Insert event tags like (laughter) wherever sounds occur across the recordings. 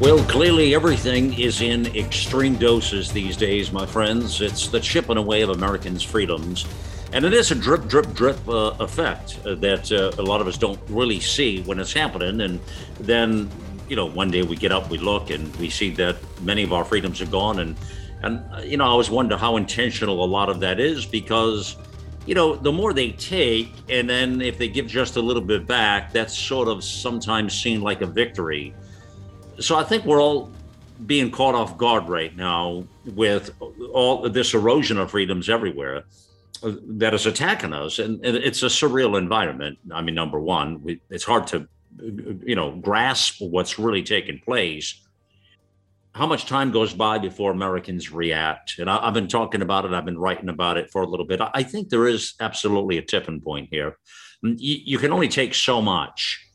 Well, clearly everything is in extreme doses these days, my friends. It's the chipping away of Americans' freedoms. And it is a drip, drip, drip uh, effect uh, that uh, a lot of us don't really see when it's happening. And then, you know, one day we get up, we look, and we see that many of our freedoms are gone. And, and uh, you know, I always wonder how intentional a lot of that is because, you know, the more they take, and then if they give just a little bit back, that's sort of sometimes seen like a victory so I think we're all being caught off guard right now with all this erosion of freedoms everywhere uh, that is attacking us. And it's a surreal environment. I mean number one it's hard to you know grasp what's really taking place. How much time goes by before americans react? And I, have been talking about it. I've been writing about it for a little bit. I think there is absolutely a tipping point here. You, you can only take so much.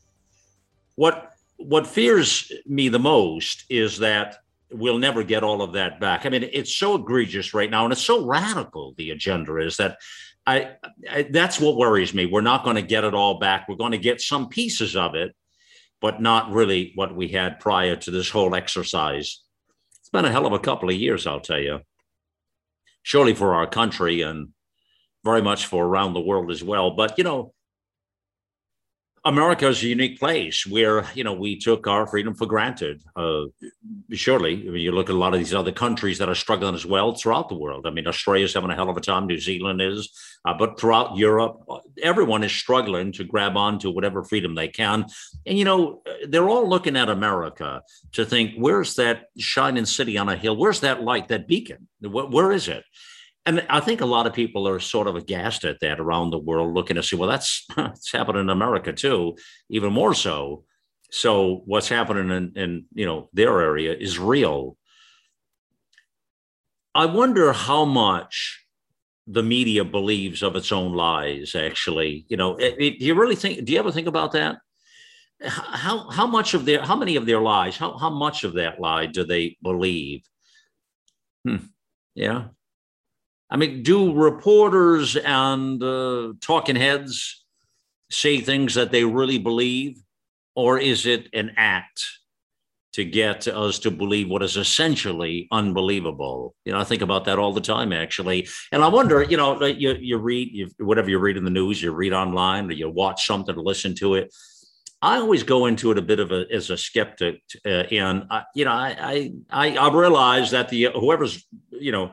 What what fears me the most is that we'll never get all of that back. I mean, it's so egregious right now, and it's so radical. The agenda is that I, I that's what worries me. We're not going to get it all back. We're going to get some pieces of it, but not really what we had prior to this whole exercise. It's been a hell of a couple of years, I'll tell you. Surely for our country and very much for around the world as well. But you know, America is a unique place where you know we took our freedom for granted. Uh, surely, I mean, you look at a lot of these other countries that are struggling as well throughout the world. I mean, Australia's having a hell of a time. New Zealand is, uh, but throughout Europe, everyone is struggling to grab onto whatever freedom they can. And you know, they're all looking at America to think, where's that shining city on a hill? Where's that light, that beacon? where is it? And I think a lot of people are sort of aghast at that around the world, looking to see, well, that's (laughs) it's happening in America too, even more so. So what's happening in, in you know their area is real. I wonder how much the media believes of its own lies. Actually, you know, it, it, do you really think? Do you ever think about that? How how much of their how many of their lies? How how much of that lie do they believe? Hmm. Yeah. I mean, do reporters and uh, talking heads say things that they really believe, or is it an act to get us to believe what is essentially unbelievable? You know, I think about that all the time, actually, and I wonder, you know, you you read you, whatever you read in the news, you read online, or you watch something to listen to it. I always go into it a bit of a as a skeptic, uh, and I, you know, I, I I realize that the whoever's you know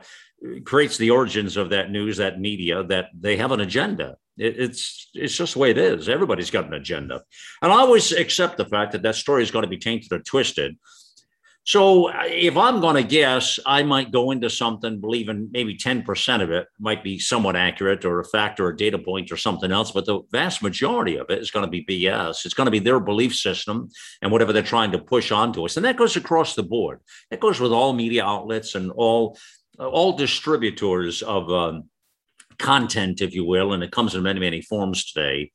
creates the origins of that news, that media, that they have an agenda. It, it's it's just the way it is. Everybody's got an agenda, and I always accept the fact that that story is going to be tainted or twisted. So if I'm going to guess, I might go into something believing maybe 10% of it might be somewhat accurate or a fact or a data point or something else, but the vast majority of it is going to be BS. It's going to be their belief system and whatever they're trying to push onto us. And that goes across the board. That goes with all media outlets and all all distributors of um, content, if you will, and it comes in many, many forms today.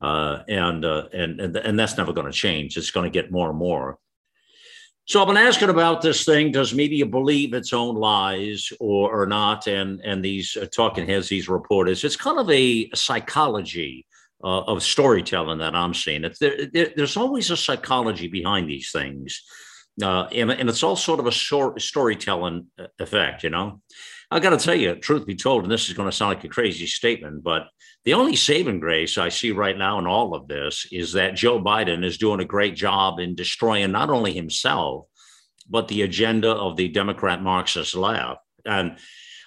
Uh, and, uh, and, and, and that's never going to change. It's going to get more and more. So I've been asking about this thing. Does media believe its own lies or, or not? And, and these uh, talking heads, these reporters, it's kind of a psychology uh, of storytelling that I'm seeing. There, there, there's always a psychology behind these things. Uh, and, and it's all sort of a short storytelling uh, effect, you know. I got to tell you, truth be told, and this is going to sound like a crazy statement, but the only saving grace I see right now in all of this is that Joe Biden is doing a great job in destroying not only himself, but the agenda of the Democrat Marxist left. And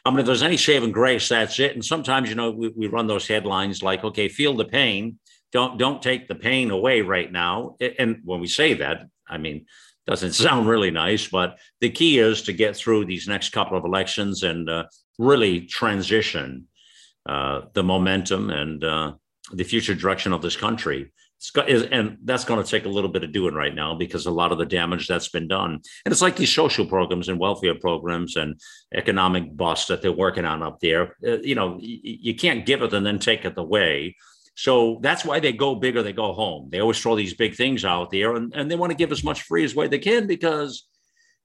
I mean, if there's any saving grace, that's it. And sometimes, you know, we, we run those headlines like, okay, feel the pain. Don't don't take the pain away right now. And when we say that, I mean, doesn't sound really nice, but the key is to get through these next couple of elections and uh, really transition uh, the momentum and uh, the future direction of this country. and that's going to take a little bit of doing right now because a lot of the damage that's been done. And it's like these social programs and welfare programs and economic bust that they're working on up there. Uh, you know, you can't give it and then take it away. So that's why they go big or they go home. They always throw these big things out there and, and they want to give as much free as way they can because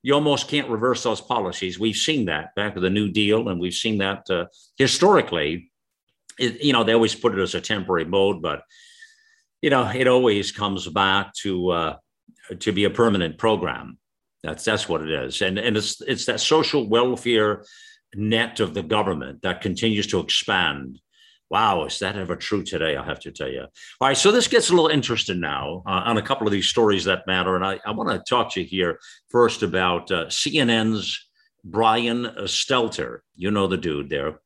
you almost can't reverse those policies. We've seen that back with the New Deal, and we've seen that uh, historically. It, you know, they always put it as a temporary mode, but you know, it always comes back to uh, to be a permanent program. That's that's what it is, and and it's it's that social welfare net of the government that continues to expand. Wow, is that ever true today? I have to tell you. All right, so this gets a little interesting now uh, on a couple of these stories that matter, and I, I want to talk to you here first about uh, CNN's Brian Stelter. You know the dude there.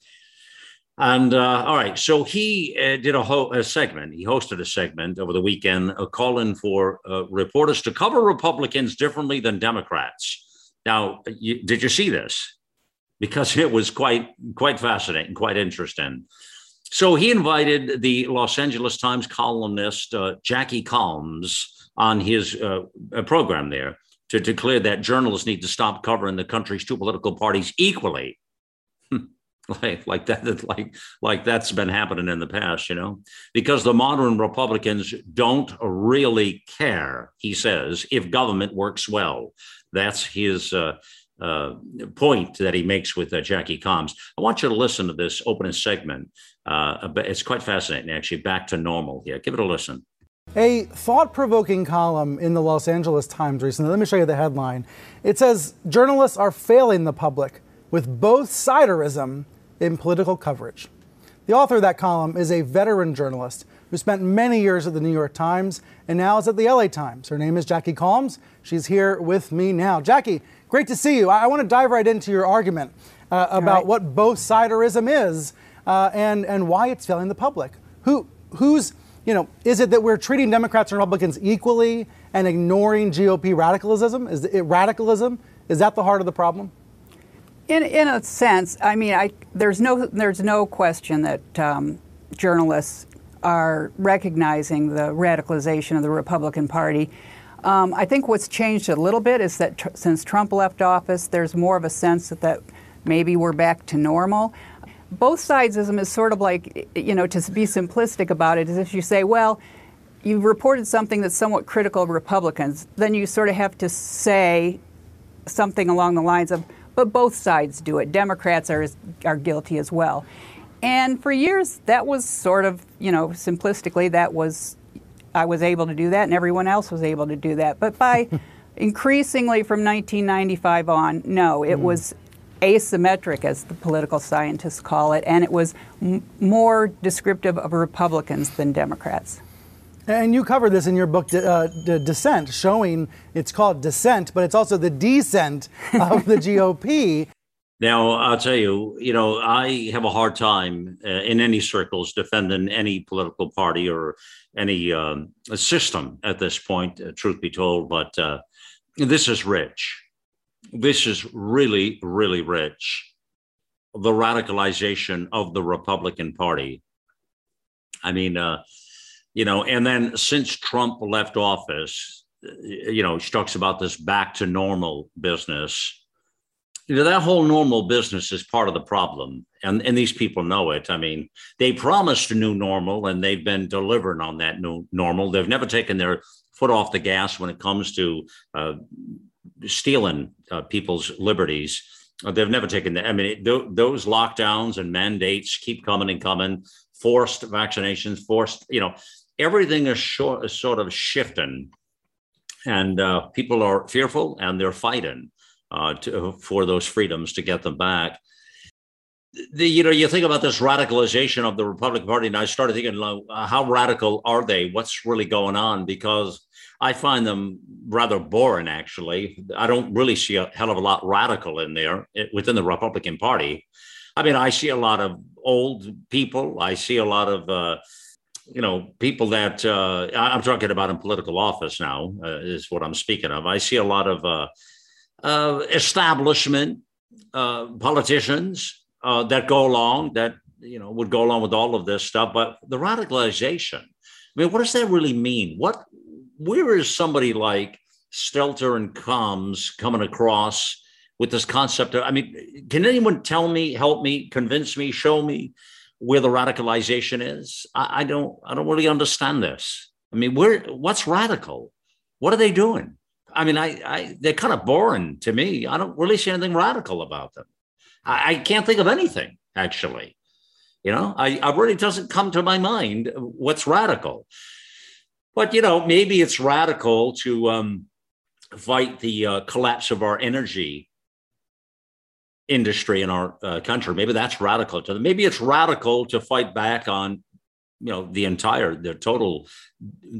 And uh, all right, so he uh, did a, ho- a, segment. He hosted a segment over the weekend, uh, calling for uh, reporters to cover Republicans differently than Democrats. Now, you, did you see this? Because it was quite quite fascinating, quite interesting. So he invited the Los Angeles Times columnist uh, Jackie Calmes on his uh, program there to declare that journalists need to stop covering the country's two political parties equally. Like like that (laughs) like like that's been happening in the past you know? Because the modern republicans don't really care he says if government works well. That's his uh, uh, point that he makes with uh, Jackie Calmes. I want you to listen to this opening segment. Uh, it's quite fascinating, actually. Back to normal here. Give it a listen. A thought provoking column in the Los Angeles Times recently. Let me show you the headline. It says Journalists are failing the public with both siderism in political coverage. The author of that column is a veteran journalist who spent many years at the New York Times and now is at the LA Times. Her name is Jackie Calmes. She's here with me now. Jackie, great to see you. I, I want to dive right into your argument uh, about right. what both siderism is uh, and, and why it's failing the public. Who, who's, you know, is it that we're treating Democrats and Republicans equally and ignoring GOP radicalism? Is it radicalism? Is that the heart of the problem? In, in a sense, I mean, I, there's no there's no question that um, journalists are recognizing the radicalization of the Republican Party. Um, I think what's changed a little bit is that tr- since Trump left office, there's more of a sense that, that maybe we're back to normal. Both sidesism is sort of like, you know, to be simplistic about it, is if you say, well, you've reported something that's somewhat critical of Republicans, then you sort of have to say something along the lines of, but both sides do it. Democrats are, are guilty as well. And for years, that was sort of, you know, simplistically, that was, I was able to do that and everyone else was able to do that. But by (laughs) increasingly from 1995 on, no, it mm. was asymmetric, as the political scientists call it, and it was m- more descriptive of Republicans than Democrats. And you cover this in your book, uh, Dissent, showing it's called dissent, but it's also the descent of the (laughs) GOP. Now, I'll tell you, you know, I have a hard time uh, in any circles defending any political party or any um, system at this point, uh, truth be told, but uh, this is rich. This is really, really rich. The radicalization of the Republican Party. I mean, uh, you know, and then since Trump left office, you know, she talks about this back to normal business. You know, that whole normal business is part of the problem. And, and these people know it. I mean, they promised a new normal and they've been delivering on that new normal. They've never taken their foot off the gas when it comes to uh, stealing uh, people's liberties. Uh, they've never taken that. I mean, th- those lockdowns and mandates keep coming and coming, forced vaccinations, forced, you know, everything is, short, is sort of shifting, and uh, people are fearful and they're fighting uh, to, for those freedoms to get them back. The, you know, you think about this radicalization of the Republican Party, and I started thinking, uh, how radical are they? What's really going on? Because I find them rather boring, actually. I don't really see a hell of a lot radical in there eh, within the Republican Party. I mean, I see a lot of old people. I see a lot of uh, you know, people that uh, I'm talking about in political office now uh, is what I'm speaking of. I see a lot of uh, establishment uh, politicians uh, that go along that you know would go along with all of this stuff, but the radicalization. I I mean, what does that really mean? What, where is somebody like Stelter and Combs coming across with this concept of, I mean, can anyone tell me, help me, convince me, show me where the radicalization is? I, I don't, I don't really understand this. I mean, where, what's radical? What are they doing? I mean, I, I they're kind of boring to me. I don't really see anything radical about them. I, I can't think of anything actually. You know, I, I really doesn't come to my mind what's radical. But you know, maybe it's radical to um, fight the uh, collapse of our energy industry in our uh, country. Maybe that's radical to them. Maybe it's radical to fight back on, you know, the entire, the total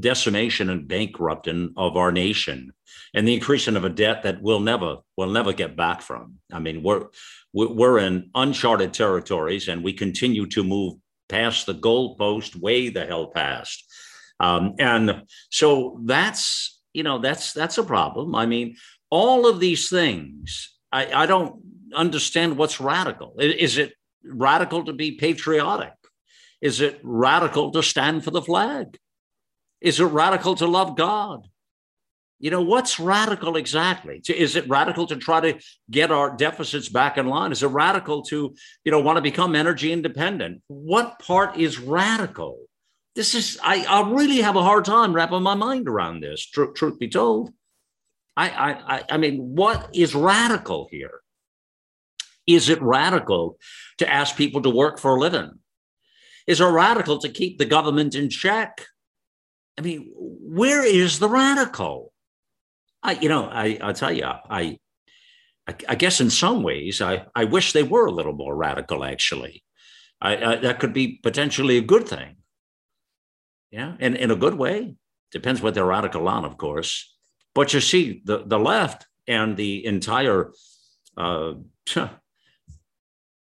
decimation and bankrupting of our nation and the increasing of a debt that we'll never, we'll never get back from. I mean, we're, we're in uncharted territories and we continue to move past the goalpost way the hell past. Um, and so that's, you know, that's, that's a problem. I mean, all of these things, I, I don't understand what's radical. Is it radical to be patriotic? Is it radical to stand for the flag? Is it radical to love God? You know, what's radical exactly? Is it radical to try to get our deficits back in line? Is it radical to, you know, want to become energy independent? What part is radical? This is, I, I really have a hard time wrapping my mind around this, tr- truth be told. I, I, I mean, what is radical here? Is it radical to ask people to work for a living? Is a radical to keep the government in check? I mean, where is the radical? I, you know, I, I'll tell you, I, I, I guess in some ways, I, I wish they were a little more radical. Actually, I, I that could be potentially a good thing. Yeah, and in a good way. Depends what they're radical on, of course. But you see, the the left and the entire uh, (laughs)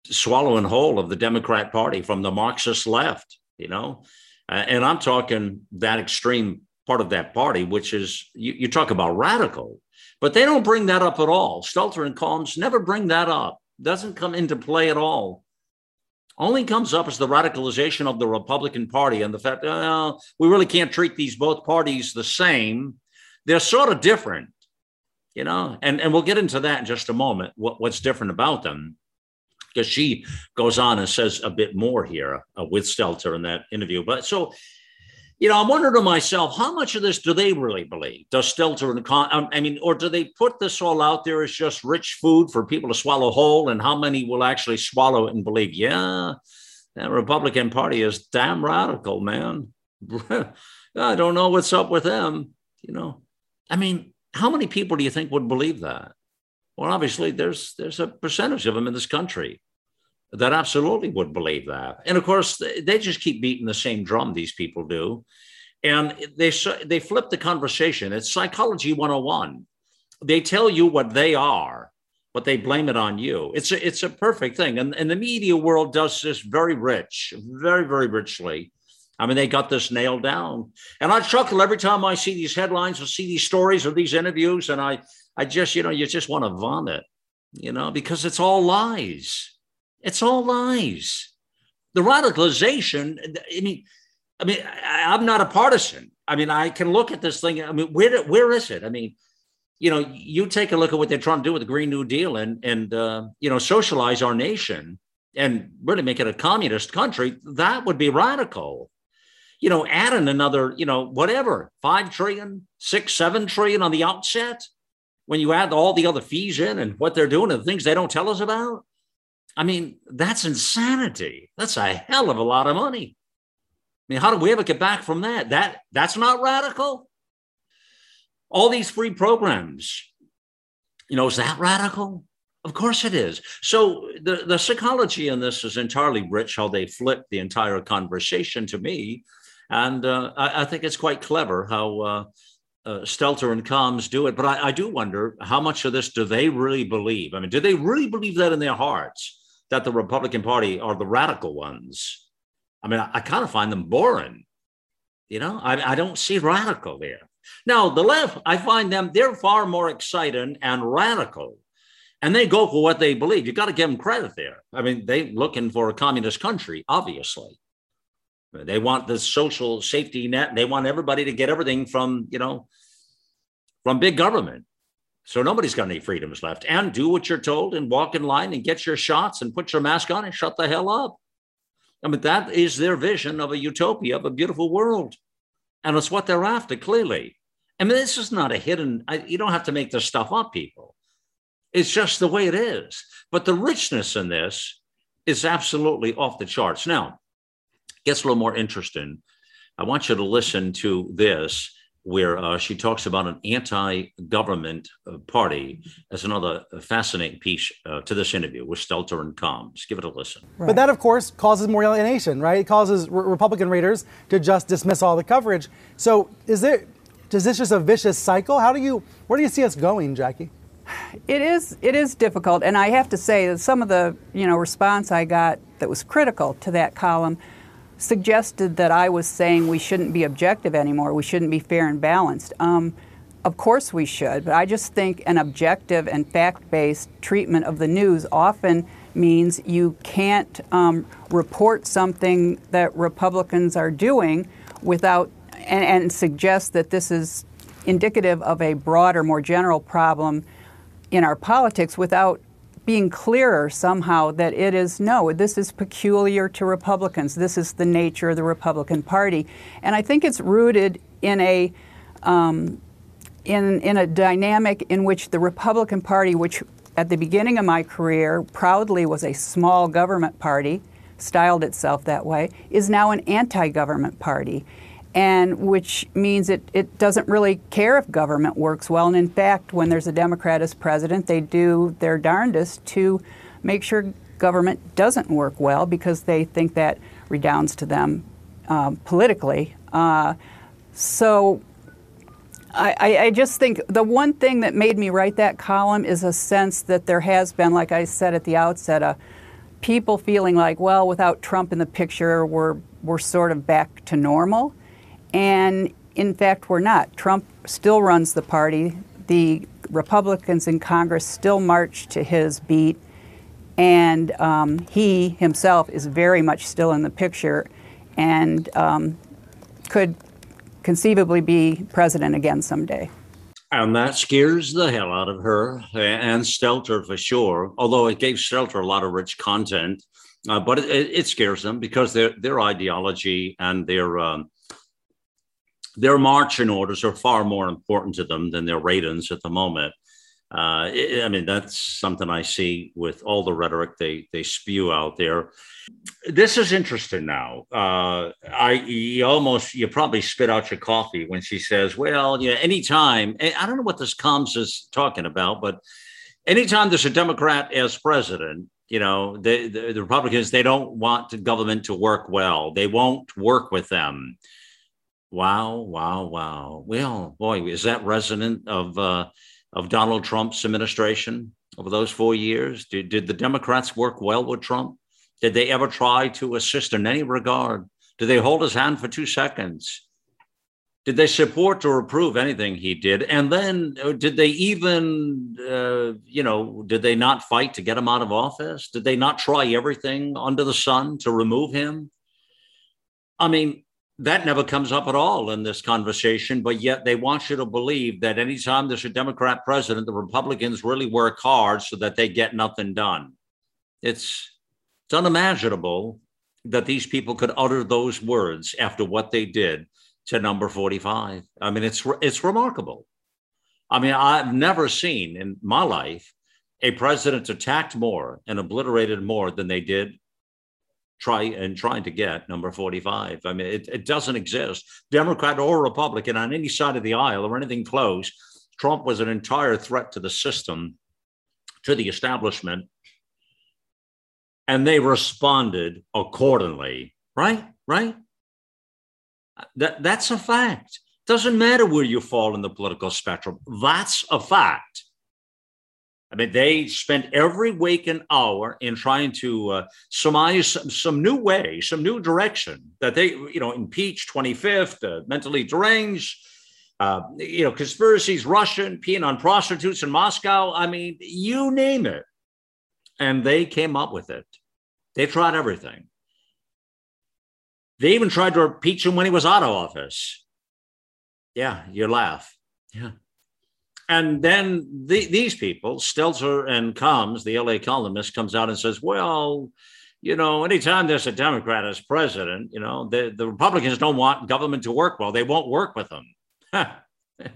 swallowing whole of the Democrat Party from the Marxist left, you know, uh, and I'm talking that extreme part of that party, which is you, you talk about radical, but they don't bring that up at all. Stelter and Combs never bring that up. Doesn't come into play at all. Only comes up as the radicalization of the Republican Party and the fact well, we really can't treat these both parties the same. They're sort of different, you know, and, and we'll get into that in just a moment, what, what's different about them. Because she goes on and says a bit more here uh, with Stelter in that interview. But so you know, I'm wondering to myself, how much of this do they really believe? Does Stelter and Con, um, I mean, or do they put this all out there as just rich food for people to swallow whole? And how many will actually swallow it and believe, yeah, that Republican Party is damn radical, man. (laughs) I don't know what's up with them. You know, I mean, how many people do you think would believe that? Well, obviously, there's there's a percentage of them in this country that absolutely would believe that. And of course, they just keep beating the same drum, these people do. And they, they flip the conversation. It's psychology 101. They tell you what they are, but they blame it on you. It's a, it's a perfect thing. And, and the media world does this very rich, very, very richly. I mean, they got this nailed down. And I chuckle every time I see these headlines or see these stories or these interviews. And I, I just, you know, you just want to vomit, you know, because it's all lies. It's all lies. The radicalization, I mean, I mean, I, am not a partisan. I mean, I can look at this thing. I mean, where where is it? I mean, you know, you take a look at what they're trying to do with the Green New Deal and and uh, you know socialize our nation and really make it a communist country. That would be radical. You know, adding another, you know, whatever, five trillion, six, seven trillion on the outset. When you add all the other fees in and what they're doing and the things they don't tell us about, I mean, that's insanity. That's a hell of a lot of money. I mean, how do we ever get back from that? That that's not radical. All these free programs, you know, is that radical? Of course it is. So the, the psychology in this is entirely rich, how they flip the entire conversation to me. And uh, I, I, think it's quite clever how uh, uh, Stelter and Combs do it. But I, I do wonder how much of this do they really believe? I mean, do they really believe that in their hearts? that the Republican Party are the radical ones. I mean, I, I kind of find them boring. You know, I, I don't see radical there. Now, the left, I find them, they're far more exciting and radical. And they go for what they believe. You've got to give them credit there. I mean, they're looking for a communist country, obviously. They want the social safety net. They want everybody to get everything from, you know, from big government. So nobody's got any freedoms left. And do what you're told and walk in line and get your shots and put your mask on and shut the hell up. I mean, that is their vision of a utopia, of a beautiful world. And it's what they're after, clearly. I mean, this is not a hidden, I, you don't have to make this stuff up, people. It's just the way it is. But the richness in this is absolutely off the charts. Now, gets a little more interesting. I want you to listen to this, where uh, she talks about an anti government uh, party as another fascinating piece uh, to this interview with Stelter and Combs. Give it a listen. Right. But that, of course, causes more alienation, right? It causes re- Republican readers to just dismiss all the coverage. So, is there, is this just a vicious cycle? How do you, where do you see us going, Jackie? It is it is difficult, and I have to say that some of the you know response I got that was critical to that column suggested that I was saying we shouldn't be objective anymore. We shouldn't be fair and balanced. Um, of course we should, but I just think an objective and fact based treatment of the news often means you can't um, report something that Republicans are doing without and, and suggest that this is indicative of a broader, more general problem in our politics without being clearer somehow that it is no, this is peculiar to Republicans. This is the nature of the Republican Party, and I think it's rooted in a um, in in a dynamic in which the Republican Party, which at the beginning of my career proudly was a small government party, styled itself that way, is now an anti-government party and which means it, it doesn't really care if government works well. And in fact, when there's a Democrat as president, they do their darndest to make sure government doesn't work well because they think that redounds to them um, politically. Uh, so I, I, just think the one thing that made me write that column is a sense that there has been, like I said at the outset, a people feeling like, well, without Trump in the picture, we're we're sort of back to normal. And in fact, we're not. Trump still runs the party. The Republicans in Congress still march to his beat. And um, he himself is very much still in the picture and um, could conceivably be president again someday. And that scares the hell out of her and Stelter for sure, although it gave Stelter a lot of rich content. Uh, but it, it, scares them because their, their ideology and their um, their marching orders are far more important to them than their ratings at the moment. Uh, I mean, that's something I see with all the rhetoric they they spew out there. This is interesting now. Uh, I you almost you probably spit out your coffee when she says, "Well, yeah, anytime." I don't know what this Combs is talking about, but anytime there's a Democrat as president, you know, the, the, the Republicans they don't want the government to work well. They won't work with them. Wow, wow, wow. Well, boy, is that resonant of uh, of Donald Trump's administration over those four years? Did, did the Democrats work well with Trump? Did they ever try to assist in any regard? Did they hold his hand for two seconds? Did they support or approve anything he did? And then uh, did they even, uh, you know, did they not fight to get him out of office? Did they not try everything under the sun to remove him? I mean, that never comes up at all in this conversation, but yet they want you to believe that anytime there's a Democrat president, the Republicans really work hard so that they get nothing done. It's, it's unimaginable that these people could utter those words after what they did to number 45. I mean, it's, it's remarkable. I mean, I've never seen in my life a president attacked more and obliterated more than they did try and trying to get number 45. I mean, it, it doesn't exist. Democrat or Republican on any side of the aisle or anything close, Trump was an entire threat to the system, to the establishment. And they responded accordingly, right? Right? That, that's a fact. Doesn't matter where you fall in the political spectrum. That's a fact. I mean, they spent every waking hour in trying to uh, surmise some, some, new way, some new direction that they, you know, impeach 25th, uh, mentally deranged, uh, you know, conspiracies, Russian, peeing on prostitutes in Moscow. I mean, you name it. And they came up with it. They tried everything. They even tried to impeach him when he was out of office. Yeah, you laugh. Yeah. And then the, these people, Stelter and Combs, the LA columnist, comes out and says, well, you know, anytime there's a Democrat as president, you know, the, the Republicans don't want government to work well. They won't work with them. (laughs)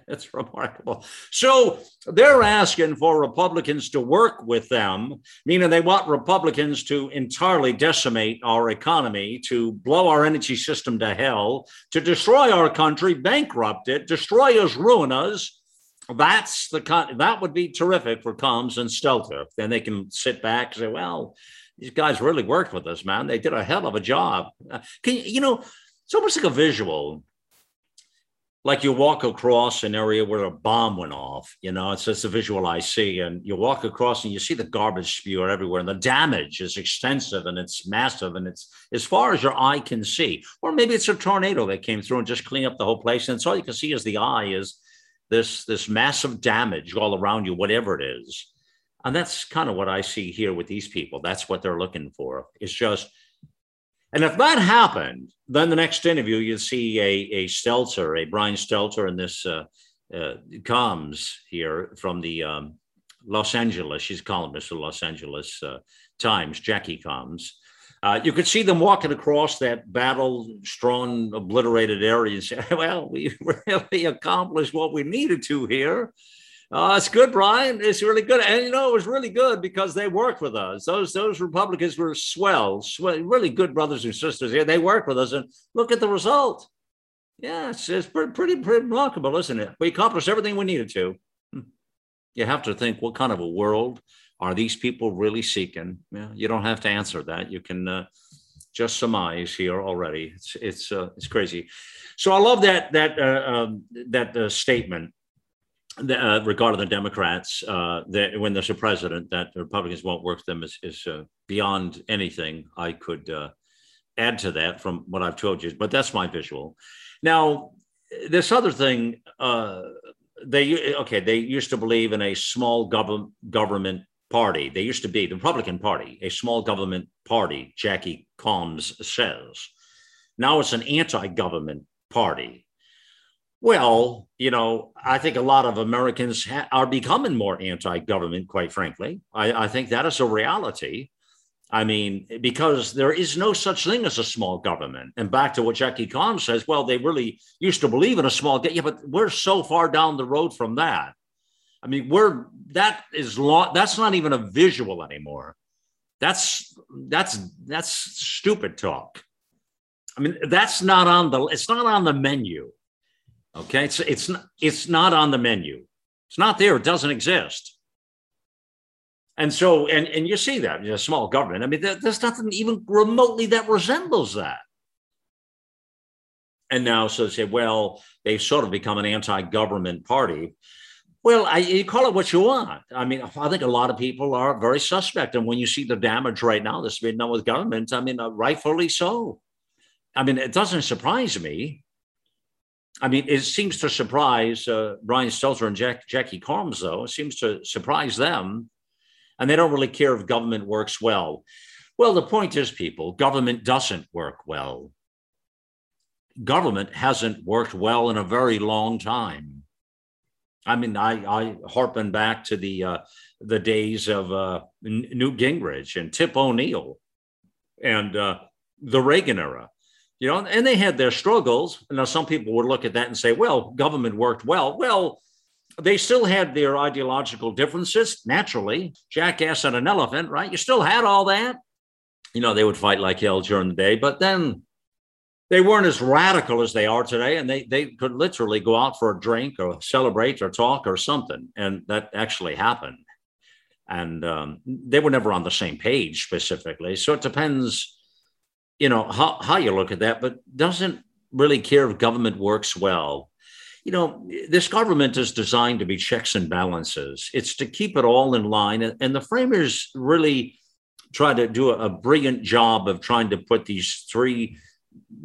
It's remarkable. So they're asking for Republicans to work with them, meaning they want Republicans to entirely decimate our economy, to blow our energy system to hell, to destroy our country, bankrupt it, destroy us, ruin us. That's the con- that would be terrific for Combs and Stelter. Then they can sit back and say, "Well, these guys really worked with us, man. They did a hell of a job." Uh, can you, know? It's almost like a visual like you walk across an area where a bomb went off, you know, it's just a visual I see. And you walk across and you see the garbage spewer everywhere. And the damage is extensive and it's massive and it's as far as your eye can see. Or maybe it's a tornado that came through and just cleaned up the whole place. And so all you can see is the eye is this, this massive damage all around you, whatever it is. And that's kind of what I see here with these people. That's what they're looking for. It's just and if that happened, then the next interview, you'd see a, a Stelter, a Brian Stelter, and this uh, uh, comes here from the um, Los Angeles. She's a columnist of Los Angeles uh, Times, Jackie Combs. Uh, you could see them walking across that battle-strewn, obliterated area and say, (laughs) well, (laughs) we really accomplished what we needed to here. Uh, it's good, Brian. It's really good, and you know it was really good because they worked with us. Those those Republicans were swell, swell really good brothers and sisters. Yeah, they worked with us, and look at the result. Yeah, it's, it's pretty, pretty, pretty remarkable, isn't it? We accomplished everything we needed to. Hmm. You have to think, what kind of a world are these people really seeking? Yeah, you don't have to answer that. You can uh, just surmise here already. It's it's uh, it's crazy. So I love that that uh, um, that uh, statement uh, regarding the Democrats, that when there's a president, that the Republicans won't work them is, is beyond anything I could add to that from what I've told you. But that's my visual. Now, this other thing, uh, they okay, they used to believe in a small government government party. They used to be the Republican Party, a small government party. Jackie Combs says. Now it's an anti-government party well, you know, I think a lot of Americans ha- are becoming more anti government, quite frankly. I, I, think that is a reality. I mean, because there is no such thing as a small government. And back to what Jackie Combs says, well, they really used to believe in a small, yeah, but we're so far down the road from that. I mean, we're that is long, that's not even a visual anymore. That's that's that's stupid talk. I mean, that's not on the it's not on the menu. Okay, it's it's not it's not on the menu. It's not there. It doesn't exist. And so, and and you see that in a small government. I mean, there, there's nothing even remotely that resembles that. And now, so they say, well, they've sort of become an anti-government party. Well, I, you call it what you want. I mean, I think a lot of people are very suspect. And when you see the damage right now that's been done with government, I mean, uh, rightfully so. I mean, it doesn't surprise me I mean, it seems to surprise uh, Brian Stelter and Jack, Jackie Combs, though. It seems to surprise them. And they don't really care if government works well. Well, the point is, people, government doesn't work well. Government hasn't worked well in a very long time. I mean, I, I harpen back to the uh, the days of uh, Newt Gingrich and Tip O'Neill and uh, the Reagan era you know, and they had their struggles. Now, some people would look at that and say, well, government worked well. Well, they still had their ideological differences, naturally. Jackass and an elephant, right? You still had all that. You know, they would fight like hell during the day, but then they weren't as radical as they are today. And they, they could literally go out for a drink or celebrate or talk or something. And that actually happened. And um, they were never on the same page specifically. So it depends you know how, how you look at that but doesn't really care if government works well you know this government is designed to be checks and balances it's to keep it all in line and the framers really try to do a, brilliant job of trying to put these three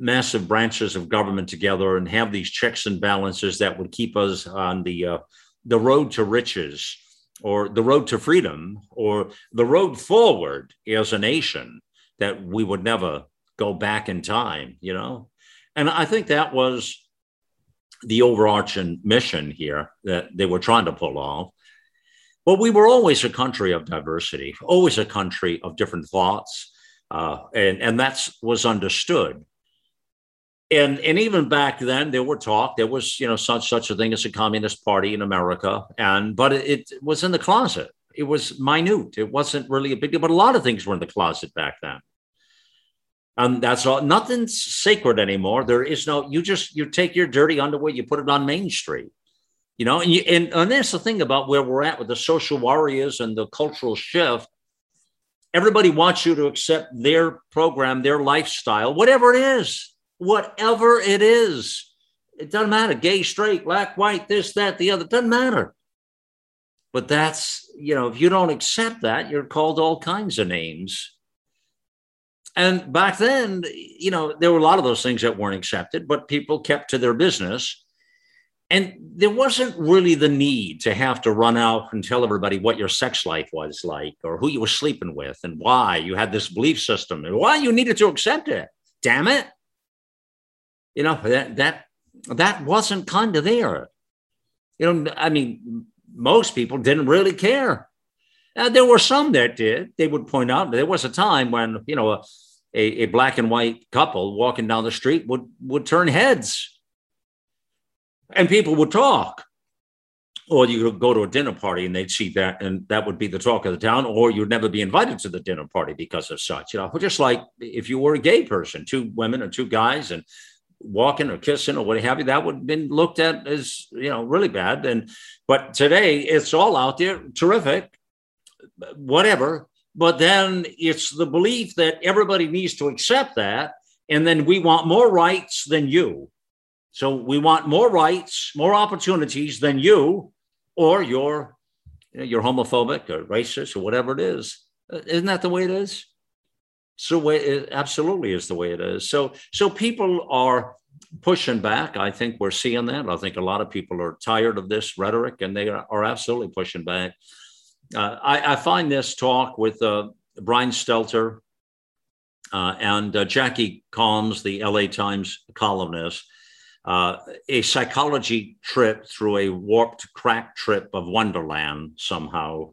massive branches of government together and have these checks and balances that would keep us on the uh, the road to riches or the road to freedom or the road forward as a nation that we would never go back in time, you know? And I think that was the overarching mission here that they were trying to pull off. But we were always a country of diversity, always a country of different thoughts, uh, and and that was understood. And and even back then, there were talk. There was you know such such a thing as a communist party in America, and but it, it was in the closet. It was minute. It wasn't really a big deal. But a lot of things were in the closet back then and that's all nothing's sacred anymore there is no you just you take your dirty underwear you put it on main street you know and, you, and, and that's the thing about where we're at with the social warriors and the cultural shift everybody wants you to accept their program their lifestyle whatever it is whatever it is it doesn't matter gay straight black white this that the other doesn't matter but that's you know if you don't accept that you're called all kinds of names and back then, you know, there were a lot of those things that weren't accepted, but people kept to their business. And there wasn't really the need to have to run out and tell everybody what your sex life was like or who you were sleeping with and why you had this belief system and why you needed to accept it. Damn it. You know, that that that wasn't kind of there. You know, I mean, most people didn't really care. Uh, there were some that did. They would point out there was a time when you know a, a, black and white couple walking down the street would would turn heads, and people would talk. Or you could go to a dinner party and they'd see that, and that would be the talk of the town. Or you'd never be invited to the dinner party because of such. You know, just like if you were a gay person, two women or two guys, and walking or kissing or what have you, that would have been looked at as you know really bad. And but today it's all out there, terrific whatever. But then it's the belief that everybody needs to accept that. And then we want more rights than you. So we want more rights, more opportunities than you, or you're, you know, you're homophobic or racist or whatever it is. Uh, isn't that the way it is? So it absolutely is the way it is. So so people are pushing back. I think we're seeing that. I think a lot of people are tired of this rhetoric, and they are, absolutely pushing back. Uh, I, I, find this talk with uh, Brian Stelter uh, and uh, Jackie Calmes, the LA Times columnist, uh, a psychology trip through a warped crack trip of Wonderland somehow.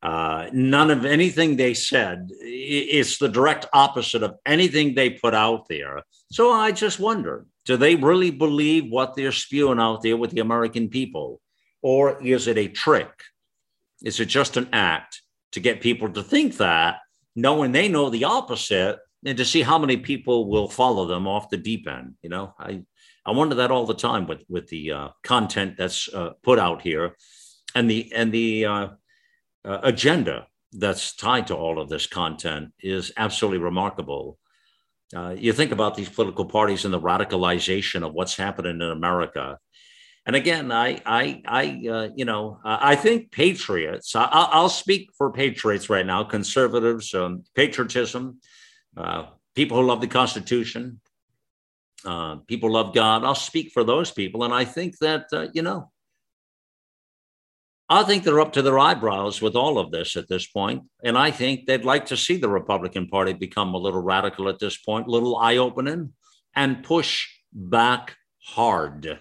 Uh, none of anything they said is the direct opposite of anything they put out there. So I just wonder do they really believe what they're spewing out there with the American people? Or is it a trick? Is it just an act to get people to think that, knowing they know the opposite, and to see how many people will follow them off the deep end? You know, I I wonder that all the time with with the uh, content that's uh, put out here, and the and the uh, agenda that's tied to all of this content is absolutely remarkable. Uh, you think about these political parties and the radicalization of what's happening in America and again, I, I, I, uh, you know, I think patriots. I, will speak for patriots right now. Conservatives, um, patriotism, uh, people who love the Constitution, uh, people love God. I'll speak for those people, and I think that uh, you know, I think they're up to their eyebrows with all of this at this point, and I think they'd like to see the Republican Party become a little radical at this point, a little eye-opening, and push back hard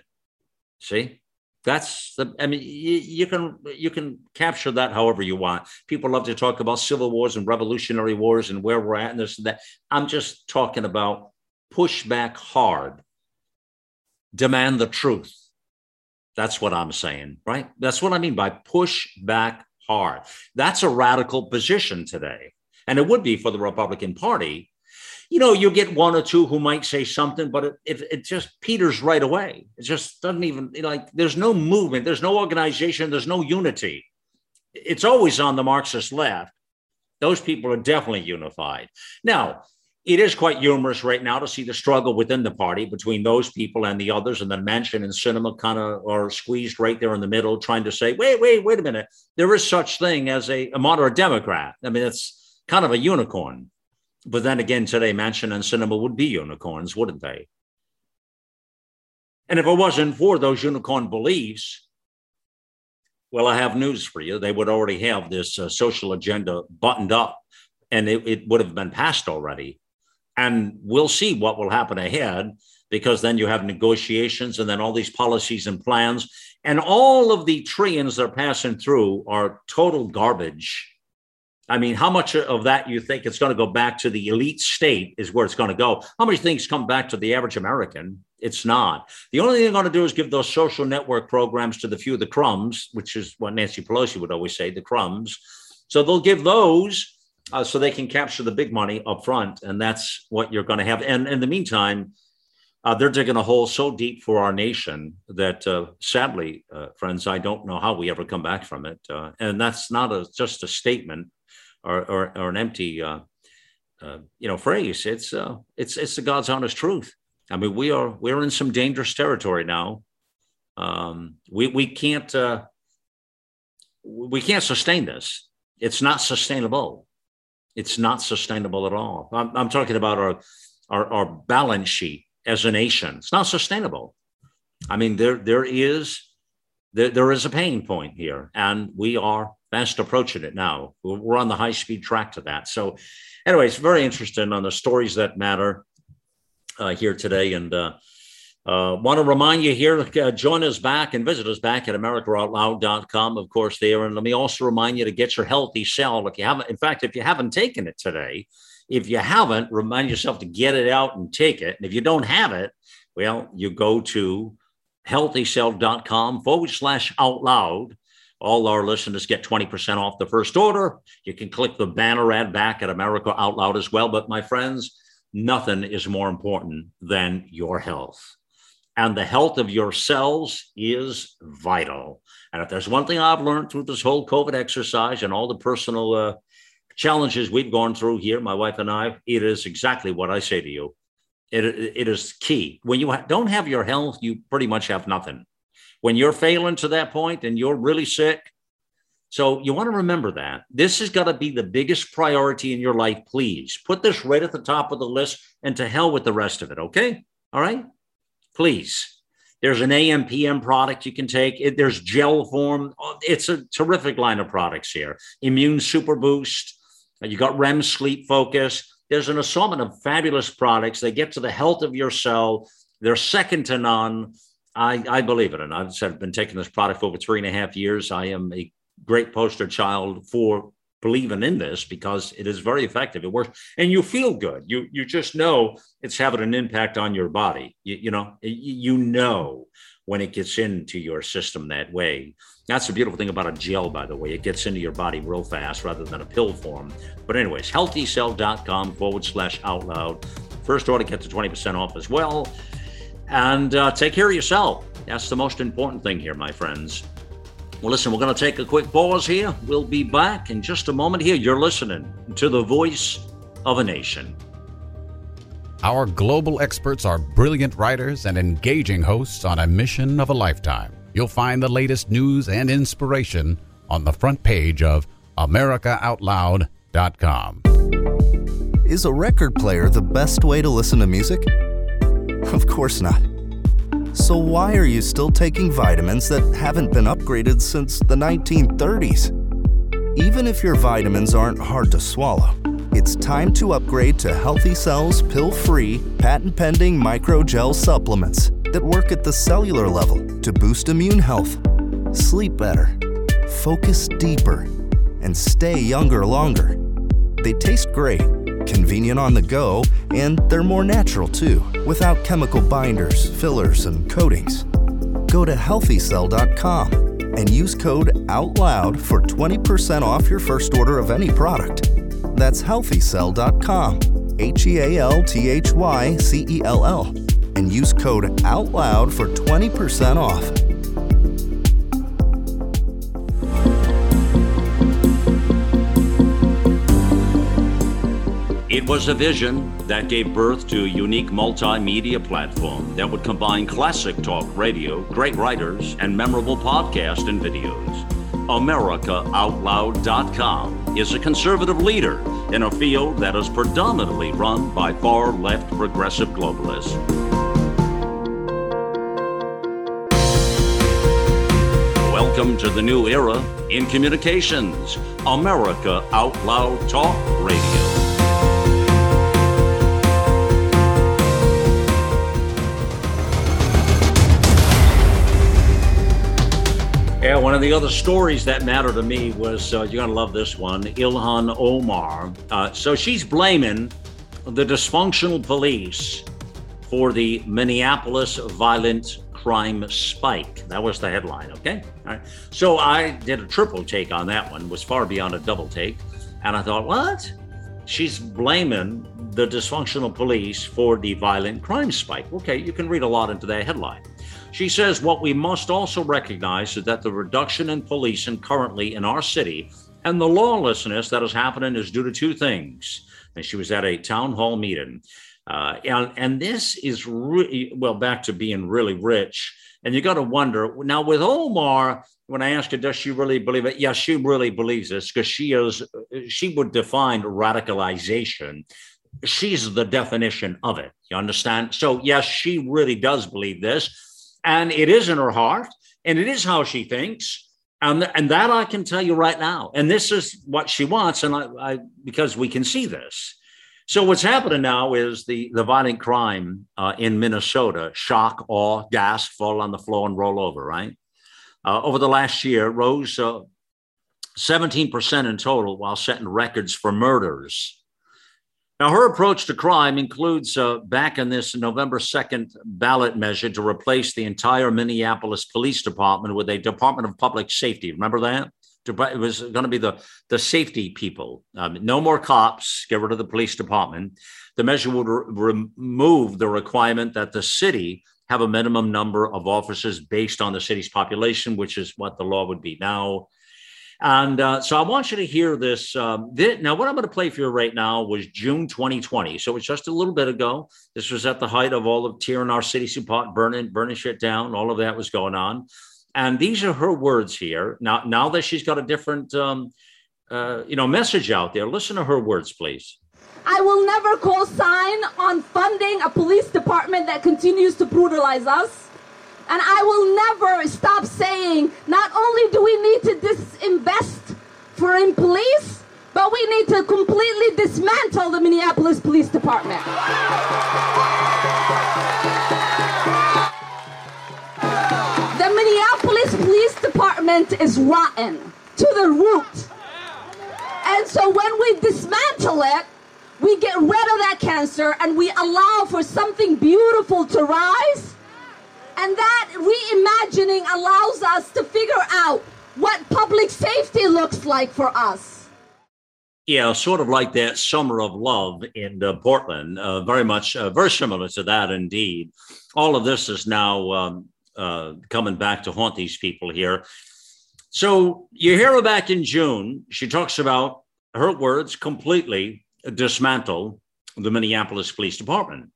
See, that's the. I mean, you, you, can you can capture that however you want. People love to talk about civil wars and revolutionary wars and where we're at and this and that. I'm just talking about push back hard, demand the truth. That's what I'm saying, right? That's what I mean by push back hard. That's a radical position today. And it would be for the Republican Party you know, you get one or two who might say something, but it, it, it just peters right away. It just doesn't even like there's no movement, there's no organization, there's no unity. It's always on the Marxist left. Those people are definitely unified. Now, it is quite humorous right now to see the struggle within the party between those people and the others, and then Manchin and Sinema kind of are squeezed right there in the middle, trying to say, wait, wait, wait a minute. There is such thing as a, a moderate Democrat. I mean, it's kind of a unicorn. But then again, today, Manchin and Sinema would be unicorns, wouldn't they? And if it wasn't for those unicorn beliefs, well, I have news for you. They would already have this uh, social agenda buttoned up and it, it would have been passed already. And we'll see what will happen ahead because then you have negotiations and then all these policies and plans. And all of the trillions that are passing through are total garbage. I mean, how much of that you think it's going to go back to the elite state is where it's going to go? How many things come back to the average American? It's not. The only thing they're going to do is give those social network programs to the few the crumbs, which is what Nancy Pelosi would always say, the crumbs. So they'll give those uh, so they can capture the big money up front. And that's what you're going to have. And in the meantime, uh, they're digging a hole so deep for our nation that uh, sadly, uh, friends, I don't know how we ever come back from it. Uh, and that's not a, just a statement or, or, or an empty, uh, you know, phrase. It's, it's, it's the God's honest truth. I mean, we are we're in some dangerous territory now. Um, we we can't we can't sustain this. It's not sustainable. It's not sustainable at all. I'm, I'm talking about our, our our balance sheet as a nation. It's not sustainable. I mean, there there is there, there is a pain point here, and we are fast approaching it now. We're on the high speed track to that. So, anyways, very interesting on the stories that matter uh, here today. And uh, uh, want to remind you here, uh, join us back and visit us back at americaoutloud.com, of course, there. And let me also remind you to get your healthy cell. If you haven't, in fact, if you haven't taken it today, if you haven't, remind yourself to get it out and take it. And if you don't have it, well, you go to healthycell.com forward slash out loud. All our listeners get 20% off the first order. You can click the banner ad back at America Out Loud as well. But my friends, nothing is more important than your health. And the health of your cells is vital. And if there's one thing I've learned through this whole COVID exercise and all the personal uh, challenges we've gone through here, my wife and I, it is exactly what I say to you. It, it is key. When you don't have your health, you pretty much have nothing. When you're failing to that point and you're really sick, so you want to remember that. This has got to be the biggest priority in your life, please. Put this right at the top of the list and to hell with the rest of it, okay? All right? Please. There's an AMPM product you can take. It, there's gel form. It's a terrific line of products here. Immune Super Boost. You got REM sleep focus. There's an assortment of fabulous products. They get to the health of your cell. They're second to none. I, I believe it. And I've I've been taking this product for over three and a half years. I am a great poster child for believing in this because it is very effective. It works, and you feel good. You you just know it's having an impact on your body. You, you know you know when it gets into your system that way. That's the beautiful thing about a gel, by the way. It gets into your body real fast rather than a pill form. But anyways, healthycell.com forward slash out loud. First order gets a 20% off as well. And uh, take care of yourself. That's the most important thing here, my friends. Well, listen, we're going to take a quick pause here. We'll be back in just a moment here. You're listening to the voice of a nation. Our global experts are brilliant writers and engaging hosts on a mission of a lifetime. You'll find the latest news and inspiration on the front page of AmericaOutloud.com. Is a record player the best way to listen to music? Of course not. So, why are you still taking vitamins that haven't been upgraded since the 1930s? Even if your vitamins aren't hard to swallow, it's time to upgrade to Healthy Cells pill free, patent pending microgel supplements that work at the cellular level to boost immune health, sleep better, focus deeper, and stay younger longer. They taste great convenient on the go, and they're more natural too, without chemical binders, fillers, and coatings. Go to healthycell.com and use code OUTLOUD for 20% off your first order of any product. That's healthycell.com, H E A L T H Y C E L L, and use code OUTLOUD for 20% off. It was a vision that gave birth to a unique multimedia platform that would combine classic talk radio, great writers, and memorable podcasts and videos. AmericaOutloud.com is a conservative leader in a field that is predominantly run by far left progressive globalists. Welcome to the new era in communications, America Out Loud Talk Radio. Of the other stories that mattered to me was uh, you're going to love this one Ilhan Omar. Uh, so she's blaming the dysfunctional police for the Minneapolis violent crime spike. That was the headline, okay? All right. So I did a triple take on that one, was far beyond a double take. And I thought, what? She's blaming the dysfunctional police for the violent crime spike. Okay, you can read a lot into that headline. She says what we must also recognize is that the reduction in policing currently in our city and the lawlessness that is happening is due to two things. And she was at a town hall meeting. Uh, and, and this is really, well, back to being really rich. And you got to wonder now with Omar, when I asked her, does she really believe it? Yes, she really believes this because she is, she would define radicalization. She's the definition of it. You understand? So, yes, she really does believe this and it is in her heart, and it is how she thinks. And, and that I can tell you right now. And this is what she wants. And I, I because we can see this. So what's happening now is the, the violent crime uh, in Minnesota, shock, awe, gasp, fall on the floor and roll over, right? Uh, over the last year, rose uh, 17% in total while setting records for murders. Now, her approach to crime includes uh, back in this November 2nd ballot measure to replace the entire Minneapolis Police Department with a Department of Public Safety. Remember that? It was going to be the, the safety people. Um, no more cops, get rid of the police department. The measure would re- remove the requirement that the city have a minimum number of officers based on the city's population, which is what the law would be now. And uh, so I want you to hear this. Um, this now, what I'm going to play for you right now was June 2020. So it's just a little bit ago. This was at the height of all of tearing our city apart, burning, burning shit down. All of that was going on. And these are her words here. Now, now that she's got a different, um, uh, you know, message out there, listen to her words, please. I will never co-sign on funding a police department that continues to brutalize us. And I will never stop saying, not only do we need to disinvest for in police, but we need to completely dismantle the Minneapolis Police Department. The Minneapolis Police Department is rotten to the root. And so when we dismantle it, we get rid of that cancer and we allow for something beautiful to rise and that reimagining allows us to figure out what public safety looks like for us. Yeah, sort of like that summer of love in uh, Portland, uh, very much, uh, very similar to that indeed. All of this is now um, uh, coming back to haunt these people here. So you hear her back in June. She talks about her words completely dismantle the Minneapolis Police Department.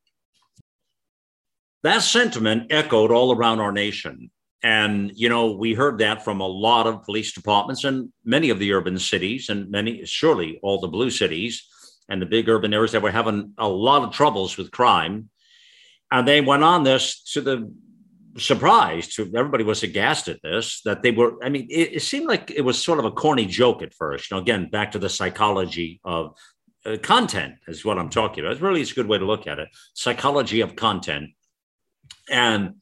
That sentiment echoed all around our nation. And, you know, we heard that from a lot of police departments and many of the urban cities and many, surely all the blue cities and the big urban areas that were having a lot of troubles with crime. And they went on this to the surprise to everybody was aghast at this that they were i mean it, it, seemed like it was sort of a corny joke at first you know again back to the psychology of uh, content is what i'm talking about it really it's a good way to look at it psychology of content and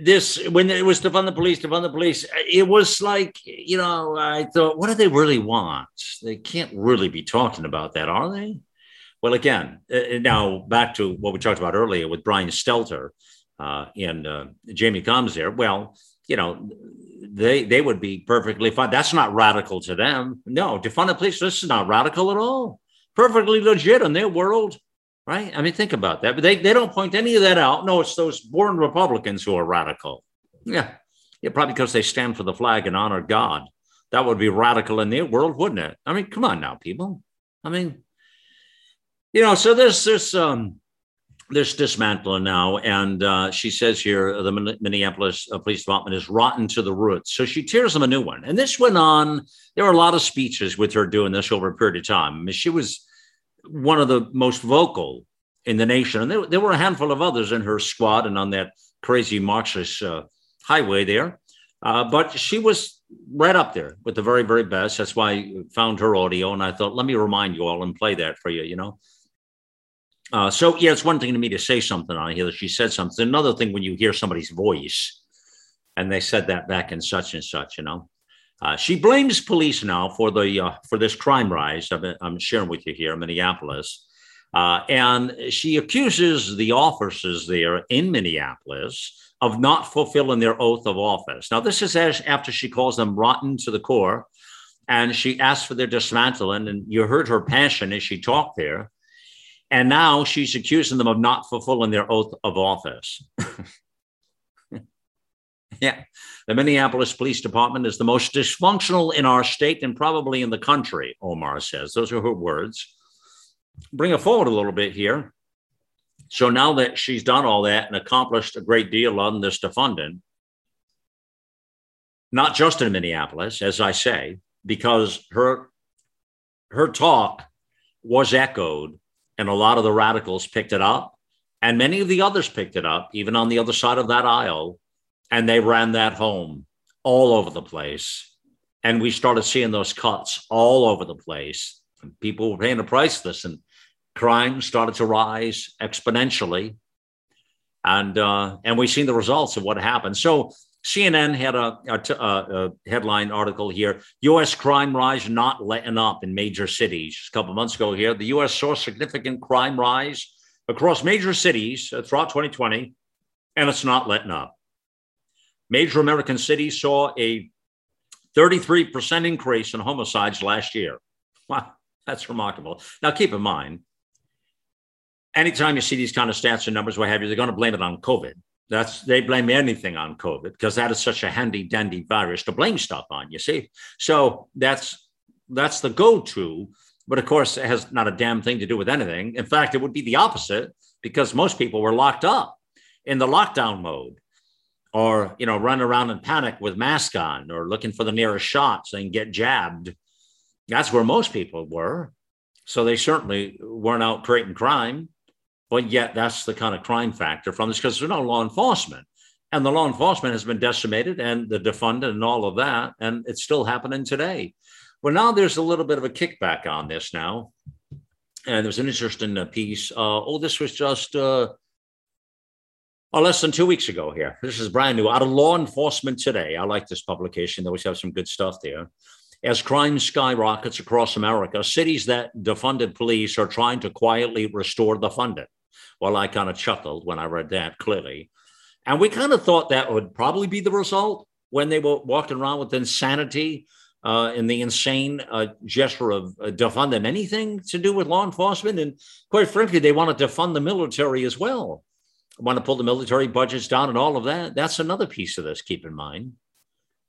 this, when it was to fund the police, to fund the police, it was like, you know, I thought, what do they really want? They can't really be talking about that, are they? Well, again, uh, now back to what we talked about earlier with Brian Stelter uh, and uh, Jamie Calmes there. Well, you know, they they would be perfectly fine. That's not radical to them. No, defund the police. This is not radical at all. Perfectly legit in their world right? I mean, think about that. But they, they don't point any of that out. No, it's those born Republicans who are radical. Yeah. Yeah, probably because they stand for the flag and honor God. That would be radical in their world, wouldn't it? I mean, come on now, people. I mean, you know, so there's this um there's dismantling now, and uh, she says here the Minneapolis uh, Police Department is rotten to the roots. So she tears them a new one, and this went on. There were a lot of speeches with her doing this over a period of time. I mean, she was one of the most vocal in the nation. And there, there were a handful of others in her squad and on that crazy Marxist uh, highway there. Uh, but she was right up there with the very, very best. That's why I found her audio. And I thought, let me remind you all and play that for you, you know. Uh, so, yeah, it's one thing to me to say something on here that she said something. Another thing when you hear somebody's voice And they said that back in such and such, you know. Uh, she blames police now for the uh, for this crime rise. i am sharing with you here in Minneapolis, uh, and she accuses the officers there in Minneapolis of not fulfilling their oath of office. Now, this is as, after she calls them rotten to the core, and she asks for their dismantling. And you heard her passion as she talked there. And now she's accusing them of not fulfilling their oath of office. (laughs) yeah. The Minneapolis Police Department is the most dysfunctional in our state and probably in the country, Omar says. Those are her words. Bring it forward a little bit here. So now that she's done all that and accomplished a great deal on this defunding, not just in Minneapolis, as I say, because her her talk was echoed and a lot of the radicals picked it up and many of the others picked it up even on the other side of that aisle and they ran that home all over the place and we started seeing those cuts all over the place And people were paying the price for this and crime started to rise exponentially and uh, and we've seen the results of what happened so CNN had a, headline article here U.S. crime rise not letting up in major cities. Just a couple months ago here, the U.S. saw significant crime rise across major cities throughout 2020, and it's not letting up. Major American cities saw a 33% increase in homicides last year. (laughs) Wow, that's remarkable. Now, keep in mind, anytime you see these kind of stats and numbers, what have you, they're going to blame it on COVID. That's they blame anything on COVID because that is such a handy dandy virus to blame stuff on. You see, so that's that's the go-to. But of course, it has not a damn thing to do with anything. In fact, it would be the opposite because most people were locked up in the lockdown mode, or you know, run around in panic with mask on, or looking for the nearest shot so they can get jabbed. That's where most people were. So they certainly weren't out creating crime. But yet, that's the kind of crime factor from this because there's no law enforcement. And the law enforcement has been decimated and the defunded and all of that. And it's still happening today. Well, now there's a little bit of a kickback on this now. And there's an interesting uh, piece. Uh, oh, this was just uh, oh, less than two weeks ago here. This is brand new out of Law Enforcement Today. I like this publication. They always have some good stuff there. As crime skyrockets across America, cities that defunded police are trying to quietly restore the funding. Well, I kind of chuckled when I read that clearly. And we kind of thought that would probably be the result when they were walking around with insanity uh, the insane uh, gesture of uh, defunding anything to do with law enforcement. And quite frankly, they wanted to fund the military as well. Want to pull the military budgets down and all of that. That's another piece of this, keep in mind.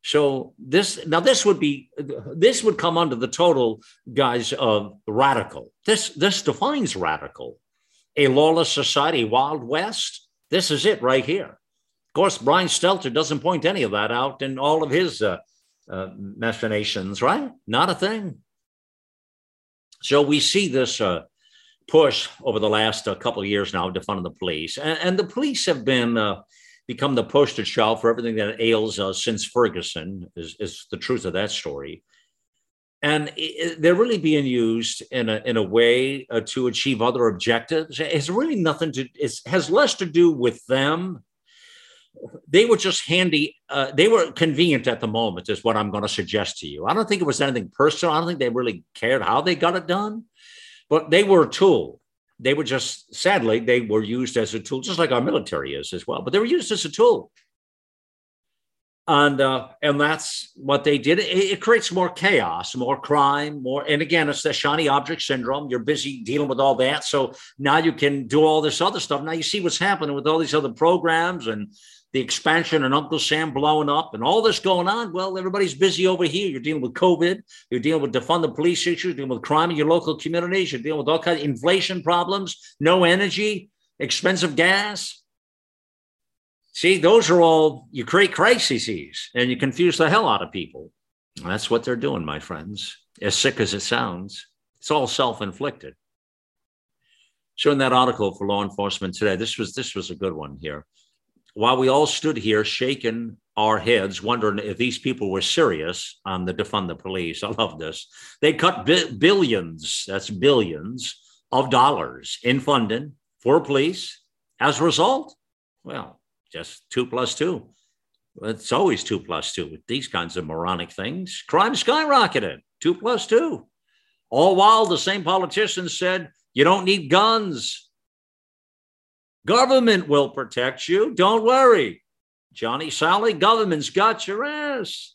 So this now this would be this would come under the total guise of radical. This this defines radical a lawless society, Wild West. This is it right here. Of course, Brian Stelter doesn't point any of that out in all of his uh, uh, machinations, right? Not a thing. So we see this uh, push over the last uh, couple of years now fund the police, and, and, the police have been uh, become the poster child for everything that ails us since Ferguson. Is, is the truth of that story? and it, they're really being used in a in a way uh, to achieve other objectives. It's really nothing to. It has less to do with them. They were just handy. Uh, they were convenient at the moment, is what I'm going to suggest to you. I don't think it was anything personal. I don't think they really cared how they got it done, but they were a tool. They were just sadly they were used as a tool, just like our military is as well. But they were used as a tool and uh, and that's what they did. It, it, creates more chaos, more crime, more. And again, it's the shiny object syndrome. You're busy dealing with all that, so now you can do all this other stuff. Now you see what's happening with all these other programs and the expansion and Uncle Sam blowing up and all this going on. Well, everybody's busy over here. You're dealing with COVID. You're dealing with defunded police issues. Dealing with crime in your local communities. You're dealing with all kinds of inflation problems. No energy, expensive gas See, those are all, you create crises and you confuse the hell out of people. That's what they're doing, my friends. As sick as it sounds, it's all self inflicted. So, in that article for law enforcement today, this was this was a good one here. While we all stood here shaking our heads, wondering if these people were serious on the defund the police, I love this. They cut bi- billions, that's billions of dollars in funding for police. As a result, well, just two plus two. It's always two plus two with these kinds of moronic things. Crime skyrocketed, two plus two. All while the same politicians said, you don't need guns. Government will protect you. Don't worry. Johnny Sally, government's got your ass.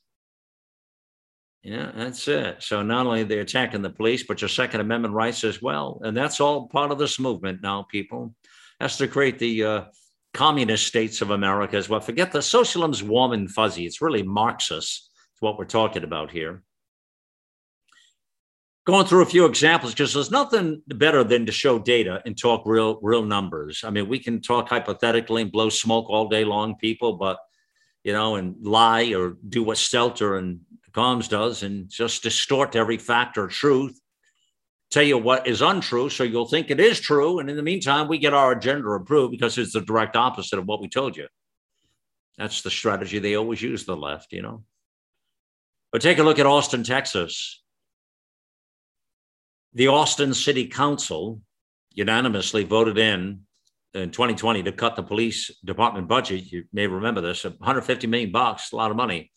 Yeah, that's it. So not only they're attacking the police, but your Second Amendment rights as well. And that's all part of this movement now, people. That's to create the uh, communist states of America as well. Forget the socialism's warm and fuzzy. It's really Marxist. It's what we're talking about here. Going through a few examples because there's nothing better than to show data and talk real, real numbers. I mean, we can talk hypothetically and blow smoke all day long, people, but you know, and lie or do what Stelter and Calmes does and just distort every fact or truth, tell you what is untrue, so you'll think it is true. And in the meantime, we get our agenda approved because it's the direct opposite of what we told you. That's the strategy they always use, the left, you know. But take a look at Austin, Texas. The Austin City Council unanimously voted in in 2020 to cut the police department budget. You may remember this 150 million bucks, a lot of money.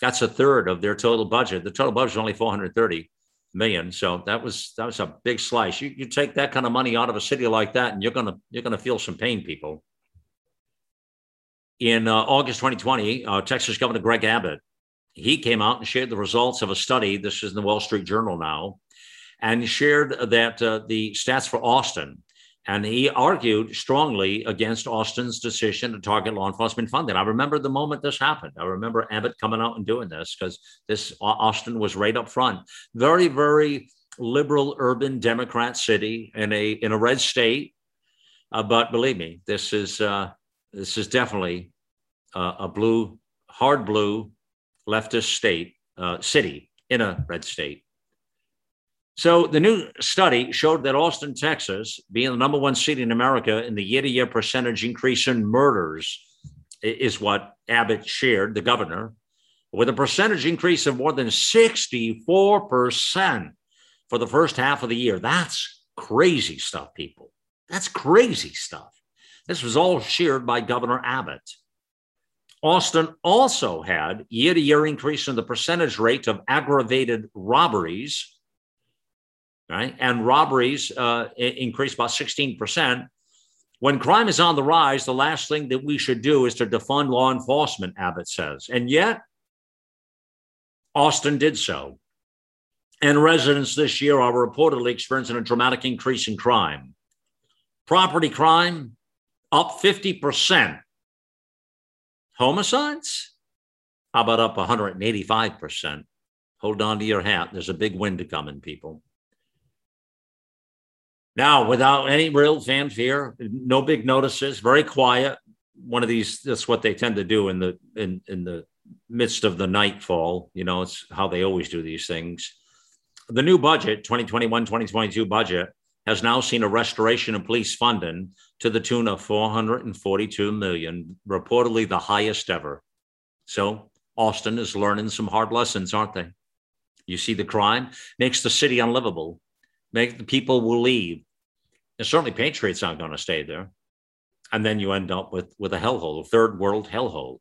That's a third of their total budget. The total budget is only 430 million. So that was that was a big slice. You, you take that kind of money out of a city like that, and you're gonna you're gonna feel some pain, people. In uh, August 2020, uh, Texas Governor Greg Abbott he came out and shared the results of a study. This is in the Wall Street Journal now, and shared that uh, the stats for Austin and he argued strongly against Austin's decision to target law enforcement funding. I remember the moment this happened. I remember Abbott coming out and doing this because this Austin was right up front. Very, very liberal urban Democrat city in a in a red state. Uh, but believe me, this is uh, this is definitely uh, a blue, hard blue, leftist state uh, city in a red state. So the new study showed that Austin, Texas, being the number one city in America in the year-to-year percentage increase in murders, is what Abbott shared, the governor, with a percentage increase of more than 64% for the first half of the year. That's crazy stuff, people. That's crazy stuff. This was all shared by Governor Abbott. Austin also had year-to-year increase in the percentage rate of aggravated robberies right? And robberies uh, increased about 16%. When crime is on the rise, the last thing that we should do is to defund law enforcement, Abbott says. And yet, Austin did so. And residents this year are reportedly experiencing a dramatic increase in crime. Property crime up 50%. Homicides? How about up 185%? Hold on to your hat. There's a big wind coming, people. Now, without any real fanfare, no big notices, very quiet. One of these, that's what they tend to do in the in in the midst of the nightfall. You know, it's how they always do these things. The new budget, 2021-2022 budget, has now seen a restoration of police funding to the tune of 442 million, reportedly the highest ever. So Austin is learning some hard lessons, aren't they? You see the crime makes the city unlivable. Make the people will leave. And certainly Patriots aren't going to stay there. And then you end up with, with a hellhole, a third world hellhole.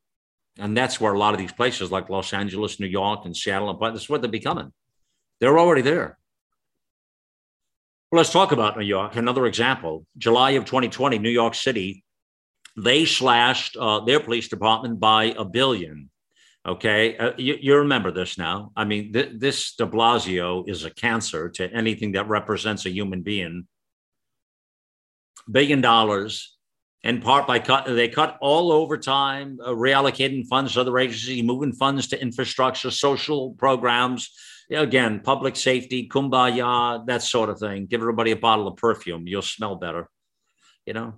And that's where a lot of these places like Los Angeles, New York, and Seattle, and this is what they're becoming. They're already there. Well, let's talk about New York. Another example July of 2020, New York City, they slashed uh, their police department by a billion. Okay. Uh, you, you, remember this now. I mean, th- this de Blasio is a cancer to anything that represents a human being billion dollars in part by cut they cut all overtime uh, reallocating funds to other agencies moving funds to infrastructure social programs again public safety kumbaya that sort of thing. Give everybody a bottle of perfume you'll smell better you know?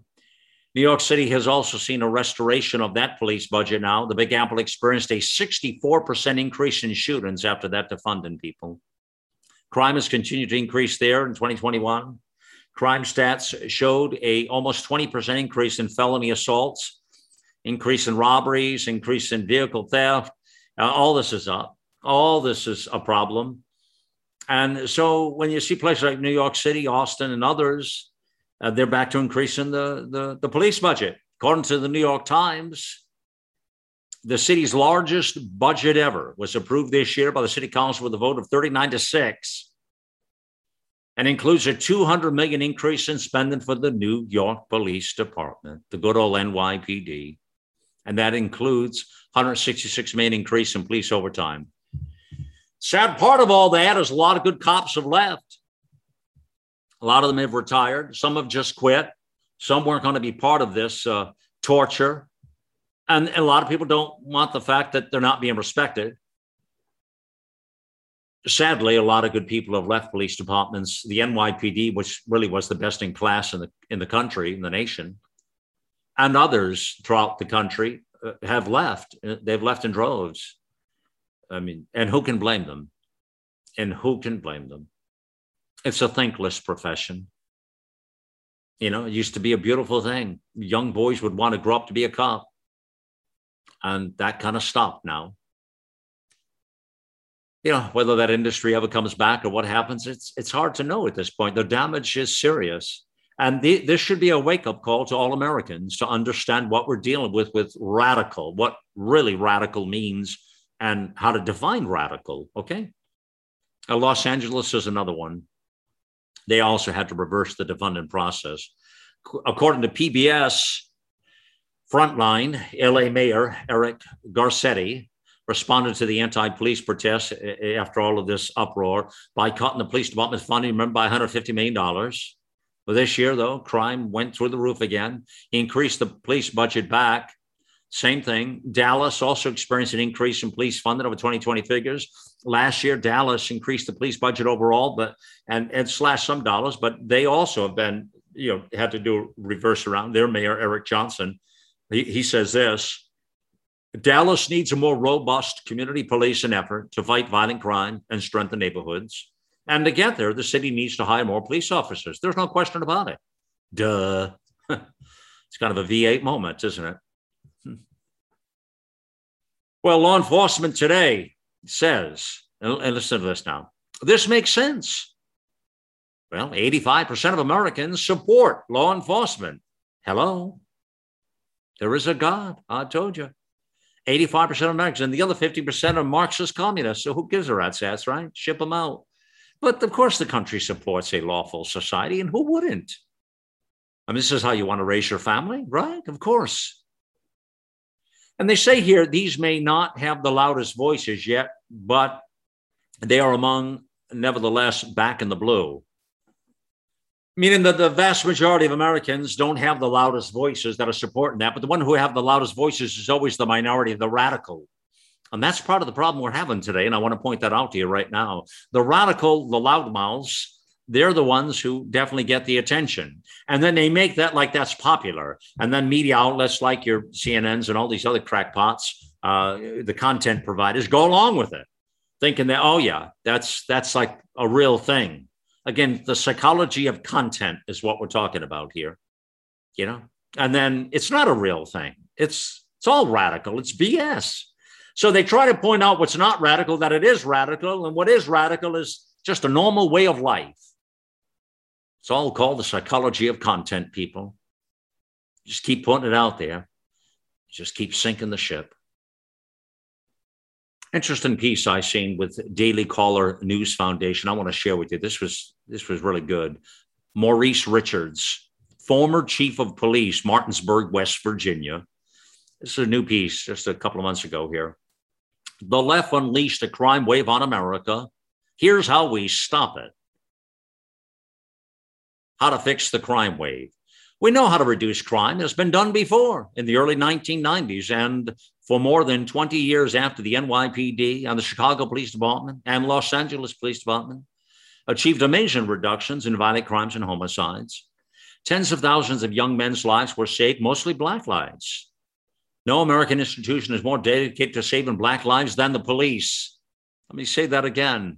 New york city has also seen a restoration of that police budget now. The big apple experienced a 64% increase in shootings after that defunding people. Crime has continued to increase there in 2021 Crime stats showed a almost 20% increase in felony assaults, increase in robberies, increase in vehicle theft. Uh, all this is up. All this is a problem. And so when you see places like New York City, Austin, and others, uh, they're back to increasing the, the, the police budget. According to the New York Times, The city's largest budget ever was approved this year by the city council with a vote of 39 to 6 and includes a 200 million increase in spending for the New York Police Department, the good old NYPD. And that includes 166 million increase in police overtime. Sad part of all that is a lot of good cops have left. A lot of them have retired. Some have just quit. Some weren't going to be part of this uh, torture. And, and a lot of people don't want the fact that they're not being respected. Sadly, a lot of good people have left police departments. The NYPD, which really was the best in class in the in the country, in the nation, and others throughout the country uh, have left. They've left in droves. I mean, and who can blame them? And who can blame them? It's a thankless profession. You know, it used to be a beautiful thing. Young boys would want to grow up to be a cop. And that kind of stopped now. You know, whether that industry ever comes back or what happens, it's it's hard to know at this point. The damage is serious. And the, this should be a wake up call to all Americans to understand what we're dealing with with radical, what really radical means, and how to define radical. Okay. Uh, Los Angeles is another one. They also had to reverse the defunding process. According to PBS, Frontline, LA Mayor Eric Garcetti responded to the anti police protests eh, eh, after all of this uproar by cutting the police department's funding, remember, by $150 million. Well, this year, though, crime went through the roof again. He increased the police budget back. Same thing. Dallas also experienced an increase in police funding over 2020 figures. Last year, Dallas increased the police budget overall, but and and slashed some dollars, but they also have been, you know, had to do reverse around. Their mayor, Eric Johnson, he, he says this Dallas needs a more robust community policing effort to fight violent crime and strengthen neighborhoods. And to get there, the city needs to hire more police officers. There's no question about it. Duh. (laughs) it's kind of a V8 moment, isn't it? (laughs) Well, law enforcement today says, and listen to this now, this makes sense. Well, 85% of Americans support law enforcement. Hello. There is a God. I told you. 85% of Americans, and the other 50% are Marxist communists. So who gives a rat's ass, right? Ship them out. But of course, the country supports a lawful society, and who wouldn't? I mean, this is how you want to raise your family, right? Of course. And they say here these may not have the loudest voices yet, but they are among, nevertheless, back in the blue meaning that the vast majority of Americans don't have the loudest voices that are supporting that, but the one who have the loudest voices is always the minority, the radical. And that's part of the problem we're having today. And I want to point that out to you right now. The radical, the loudmouths, they're the ones who definitely get the attention. And then they make that like that's popular. And then media outlets like your CNNs and all these other crackpots, uh, the content providers, go along with it, thinking that, oh, yeah, that's that's like a real thing again, the psychology of content is what we're talking about here, you know? And then it's not a real thing. It's it's all radical. It's BS. So they try to point out what's not radical, that it is radical, and what is radical is just a normal way of life. It's all called the psychology of content, people. Just keep putting it out there. Just keep sinking the ship. Interesting piece I seen with Daily Caller News Foundation. I want to share with you. This was this was really good. Maurice Richards, former chief of police, Martinsburg, West Virginia. This is a new piece just a couple of months ago here. The left unleashed a crime wave on America. Here's how we stop it. How to fix the crime wave. We know how to reduce crime. It's been done before in the early 1990s and for more than 20 years after the NYPD and the Chicago Police Department and Los Angeles Police Department achieved amazing reductions in violent crimes and homicides. Tens of thousands of young men's lives were saved, mostly black lives. No American institution is more dedicated to saving black lives than the police. Let me say that again.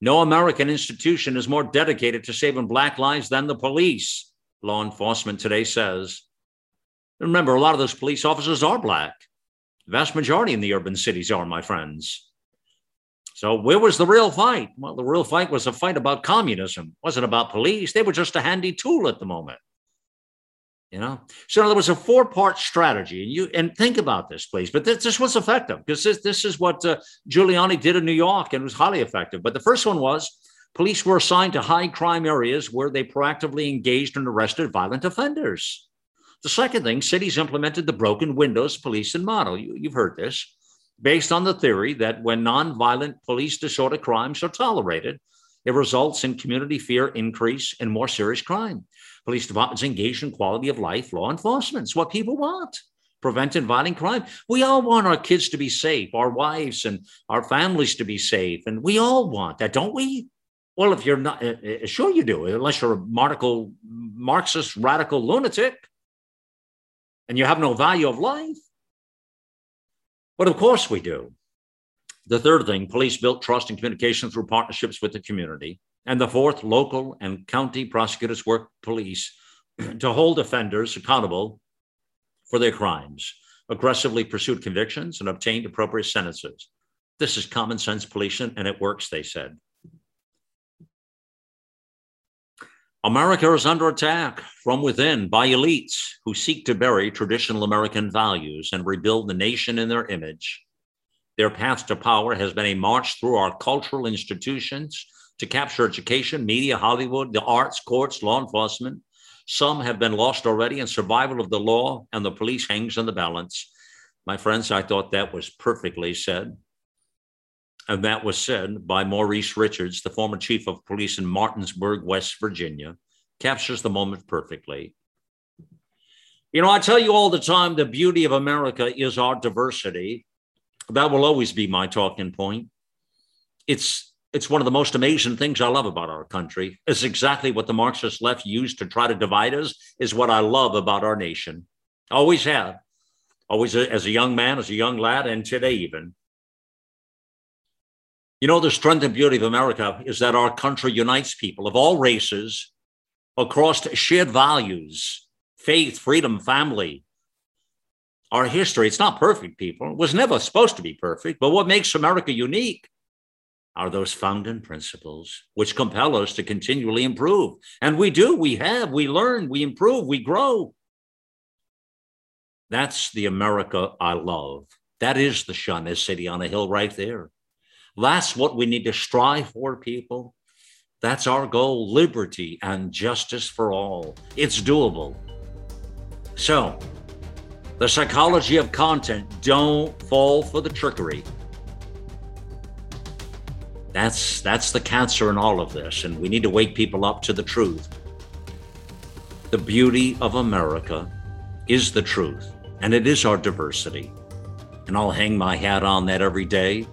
No American institution is more dedicated to saving black lives than the police law enforcement today says. Remember, a lot of those police officers are black. The vast majority in the urban cities are, my friends. So, where was the real fight? Well, the real fight was a fight about communism. It wasn't about police. They were just a handy tool at the moment. You know, so there was a four-part strategy, and you and think about this, please. But this, this was effective because this this is what uh, Giuliani did in New York and was highly effective. But the first one was police were assigned to high crime areas where they proactively engaged and arrested violent offenders. The second thing, cities implemented the broken windows policing model. You, you've heard this, based on the theory that when nonviolent police disorder crimes are tolerated, it results in community fear increase and more serious crime. Police departments engage in quality of life law enforcement. It's what people want. Preventing violent crime. We all want our kids to be safe, our wives and our families to be safe. And we all want that, don't we? Well, if you're not, uh, uh sure you do, unless you're a radical, Marxist radical lunatic and you have no value of life. But of course we do. The third thing, police built trust and communication through partnerships with the community. And the fourth, local and county prosecutors work police (clears throat) to hold offenders accountable for their crimes, aggressively pursued convictions, and obtained appropriate sentences. This is common sense policing, and it works, they said. America is under attack from within by elites who seek to bury traditional American values and rebuild the nation in their image. Their path to power has been a march through our cultural institutions to capture education, media, Hollywood, the arts, courts, law enforcement. Some have been lost already, and survival of the law and the police hangs in the balance. My friends, I thought that was perfectly said. And that was said by Maurice Richards, the former chief of police in Martinsburg, West Virginia, captures the moment perfectly. You know, I tell you all the time the beauty of America is our diversity. That will always be my talking point. It's it's one of the most amazing things I love about our country. It's exactly what the Marxist left used to try to divide us, is what I love about our nation. Always have. Always as a young man, as a young lad, and today even. You know, the strength and beauty of America is that our country unites people of all races across shared values, faith, freedom, family. Our history, it's not perfect, people. It was never supposed to be perfect. But what makes America unique are those founding principles which compel us to continually improve. And we do, we have, we learn, we improve, we grow. That's the America I love. That is the Shawnish City on a hill right there. That's what we need to strive for, people. That's our goal liberty and justice for all. It's doable. So, the psychology of content don't fall for the trickery. That's that's the cancer in all of this and we need to wake people up to the truth. The beauty of America is the truth and it is our diversity. And I'll hang my hat on that every day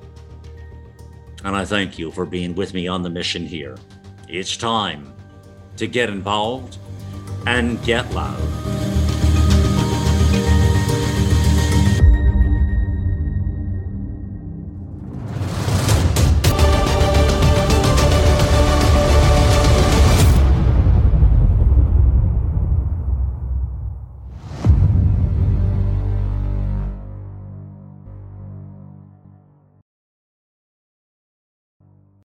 and I thank you for being with me on the mission here. It's time to get involved and get loud.